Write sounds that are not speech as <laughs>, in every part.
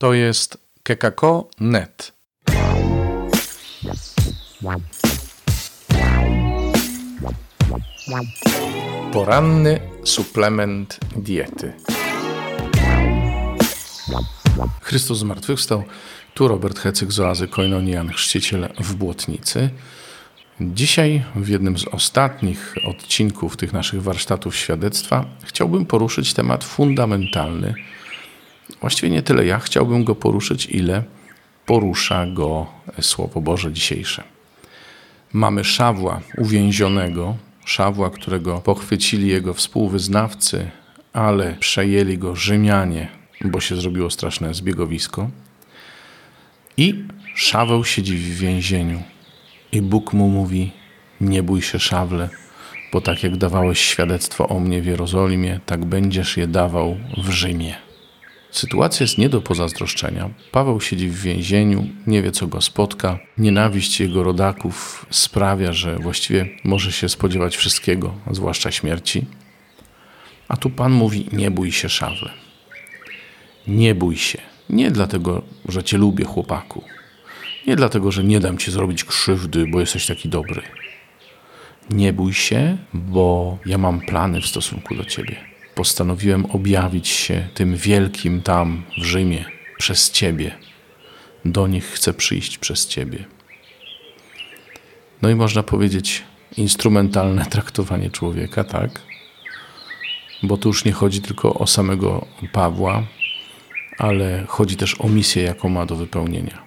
To jest kekako.net. Poranny suplement diety. Chrystus zmartwychwstał. Tu Robert Hecyk z oazy Koinonian, chrzciciel w Błotnicy. Dzisiaj w jednym z ostatnich odcinków tych naszych warsztatów świadectwa chciałbym poruszyć temat fundamentalny. Właściwie nie tyle ja chciałbym go poruszyć, ile porusza go Słowo Boże dzisiejsze. Mamy Szawła uwięzionego, Szawła, którego pochwycili jego współwyznawcy, ale przejęli go Rzymianie, bo się zrobiło straszne zbiegowisko. I Szaweł siedzi w więzieniu. I Bóg mu mówi: Nie bój się, Szawle, bo tak jak dawałeś świadectwo o mnie w Jerozolimie, tak będziesz je dawał w Rzymie. Sytuacja jest nie do pozazdroszczenia. Paweł siedzi w więzieniu, nie wie co go spotka. Nienawiść jego rodaków sprawia, że właściwie może się spodziewać wszystkiego, zwłaszcza śmierci. A tu Pan mówi: Nie bój się, Szawle. Nie bój się. Nie dlatego, że Cię lubię, chłopaku. Nie dlatego, że nie dam Ci zrobić krzywdy, bo jesteś taki dobry. Nie bój się, bo ja mam plany w stosunku do Ciebie. Postanowiłem objawić się tym wielkim tam w Rzymie przez Ciebie. Do nich chcę przyjść przez Ciebie. No i można powiedzieć instrumentalne <laughs> traktowanie człowieka, tak? Bo tu już nie chodzi tylko o samego Pawła, ale chodzi też o misję, jaką ma do wypełnienia.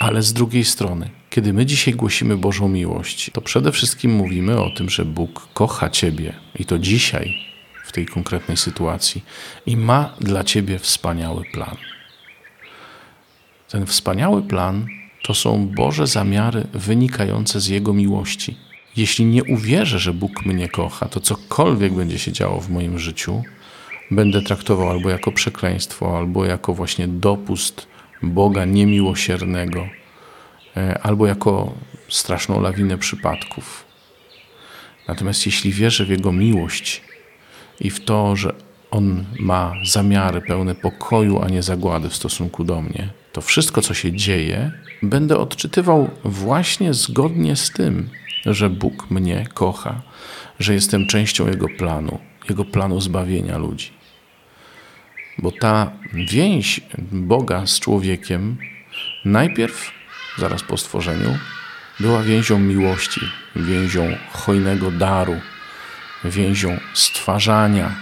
Ale z drugiej strony, kiedy my dzisiaj głosimy Bożą miłość, to przede wszystkim mówimy o tym, że Bóg kocha Ciebie i to dzisiaj, tej konkretnej sytuacji, i ma dla Ciebie wspaniały plan. Ten wspaniały plan to są Boże zamiary wynikające z Jego miłości. Jeśli nie uwierzę, że Bóg mnie kocha, to cokolwiek będzie się działo w moim życiu, będę traktował albo jako przekleństwo, albo jako właśnie dopust Boga niemiłosiernego, e, albo jako straszną lawinę przypadków. Natomiast jeśli wierzę w Jego miłość i w to, że On ma zamiary pełne pokoju, a nie zagłady w stosunku do mnie, to wszystko, co się dzieje, będę odczytywał właśnie zgodnie z tym, że Bóg mnie kocha, że jestem częścią Jego planu, Jego planu zbawienia ludzi. Bo ta więź Boga z człowiekiem najpierw, zaraz po stworzeniu, była więzią miłości, więzią hojnego daru, więzią stwarzania.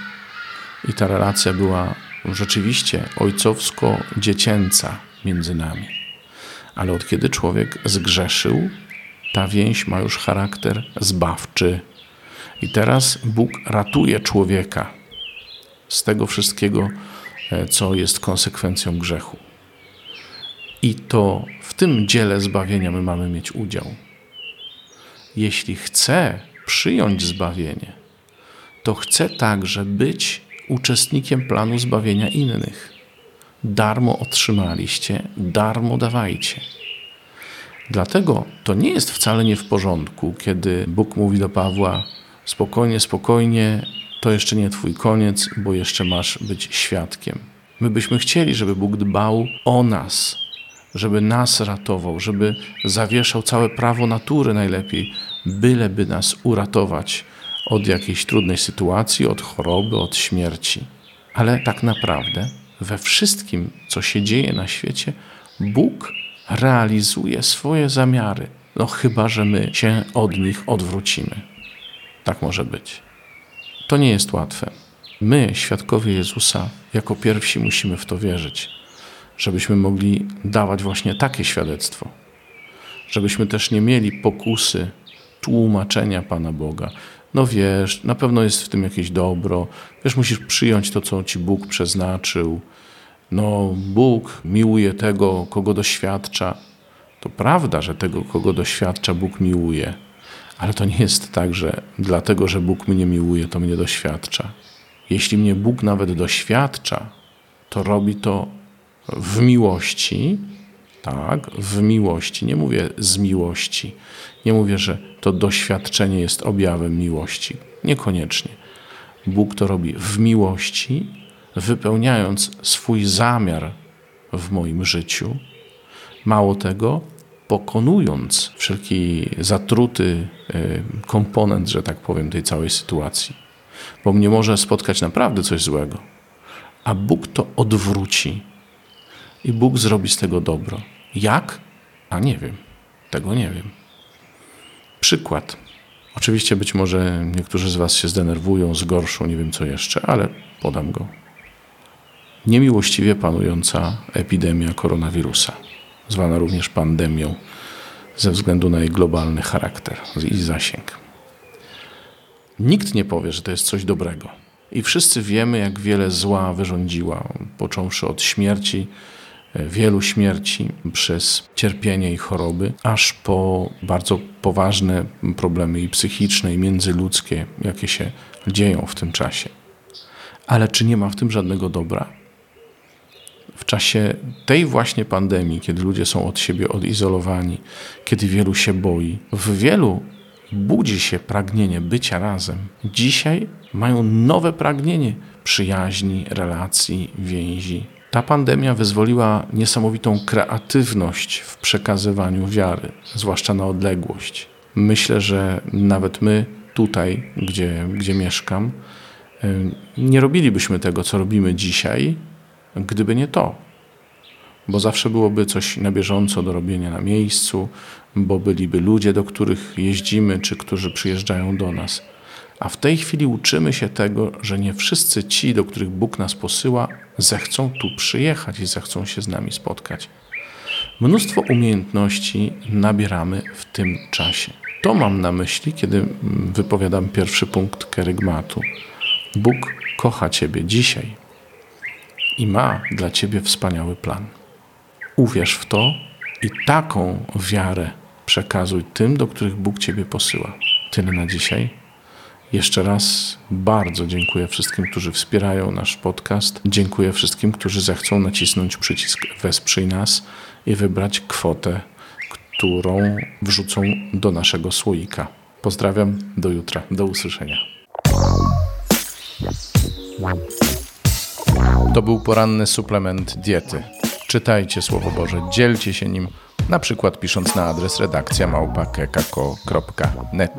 I ta relacja była rzeczywiście ojcowsko-dziecięca między nami. Ale od kiedy człowiek zgrzeszył, ta więź ma już charakter zbawczy. I teraz Bóg ratuje człowieka z tego wszystkiego, E, co jest konsekwencją grzechu. I to w tym dziele zbawienia my mamy mieć udział. Jeśli chcę przyjąć zbawienie, to chcę także być uczestnikiem planu zbawienia innych. Darmo otrzymaliście, darmo dawajcie. Dlatego to nie jest wcale nie w porządku, kiedy Bóg mówi do Pawła: spokojnie, spokojnie, to jeszcze nie Twój koniec, bo jeszcze masz być świadkiem. My byśmy chcieli, żeby Bóg dbał o nas, żeby nas ratował, żeby zawieszał całe prawo natury najlepiej, byleby nas uratować od jakiejś trudnej sytuacji, od choroby, od śmierci. Ale tak naprawdę we wszystkim, co się dzieje na świecie, Bóg realizuje swoje zamiary. No chyba, że my się od nich odwrócimy. Tak może być. To nie jest łatwe. My, świadkowie Jezusa, jako pierwsi musimy w to wierzyć, żebyśmy mogli dawać właśnie takie świadectwo, żebyśmy też nie mieli pokusy tłumaczenia Pana Boga. No wiesz, na pewno jest w tym jakieś dobro, wiesz, musisz przyjąć to, co Ci Bóg przeznaczył. No, Bóg miłuje tego, kogo doświadcza. To prawda, że tego, kogo doświadcza, Bóg miłuje. Ale to nie jest tak, że dlatego, że Bóg mnie miłuje, to mnie doświadcza. Jeśli mnie Bóg nawet doświadcza, to robi to w miłości, tak, w miłości. Nie mówię z miłości. Nie mówię, że to doświadczenie jest objawem miłości. Niekoniecznie. Bóg to robi w miłości, wypełniając swój zamiar w moim życiu. Mało tego, pokonując wszelki zatruty y, komponent, że tak powiem, tej całej sytuacji. Bo mnie może spotkać naprawdę coś złego, a Bóg to odwróci i Bóg zrobi z tego dobro. Jak? A nie wiem. Tego nie wiem. Przykład. Oczywiście być może niektórzy z Was się zdenerwują, zgorszą, nie wiem co jeszcze, ale podam go. Niemiłościwie panująca epidemia koronawirusa, zwana również pandemią, ze względu na jej globalny charakter i zasięg. Nikt nie powie, że to jest coś dobrego. I wszyscy wiemy, jak wiele zła wyrządziła, począwszy od śmierci, wielu śmierci przez cierpienie i choroby, aż po bardzo poważne problemy i psychiczne, i międzyludzkie, jakie się dzieją w tym czasie. Ale czy nie ma w tym żadnego dobra? W czasie tej właśnie pandemii, kiedy ludzie są od siebie odizolowani, kiedy wielu się boi, w wielu budzi się pragnienie bycia razem. Dzisiaj mają nowe pragnienie przyjaźni, relacji, więzi, ta pandemia wyzwoliła niesamowitą kreatywność w przekazywaniu wiary, zwłaszcza na odległość. Myślę, że nawet my tutaj, gdzie, gdzie mieszkam, nie robilibyśmy tego, co robimy dzisiaj, gdyby nie to. Bo zawsze byłoby coś na bieżąco do robienia na miejscu, bo byliby ludzie, do których jeździmy, czy którzy przyjeżdżają do nas. A w tej chwili uczymy się tego, że nie wszyscy ci, do których Bóg nas posyła, zechcą tu przyjechać i zechcą się z nami spotkać. Mnóstwo umiejętności nabieramy w tym czasie. To mam na myśli, kiedy wypowiadam pierwszy punkt kerygmatu. Bóg kocha Ciebie dzisiaj i ma dla Ciebie wspaniały plan. Uwierz w to i taką wiarę przekazuj tym, do których Bóg Ciebie posyła. Tyle na dzisiaj. Jeszcze raz bardzo dziękuję wszystkim, którzy wspierają nasz podcast. Dziękuję wszystkim, którzy zechcą nacisnąć przycisk Wesprzyj nas i wybrać kwotę, którą wrzucą do naszego słoika. Pozdrawiam, do jutra, do usłyszenia. To był poranny suplement diety. Czytajcie Słowo Boże, dzielcie się nim, na przykład pisząc na adres redakcja małpa.kekako.net.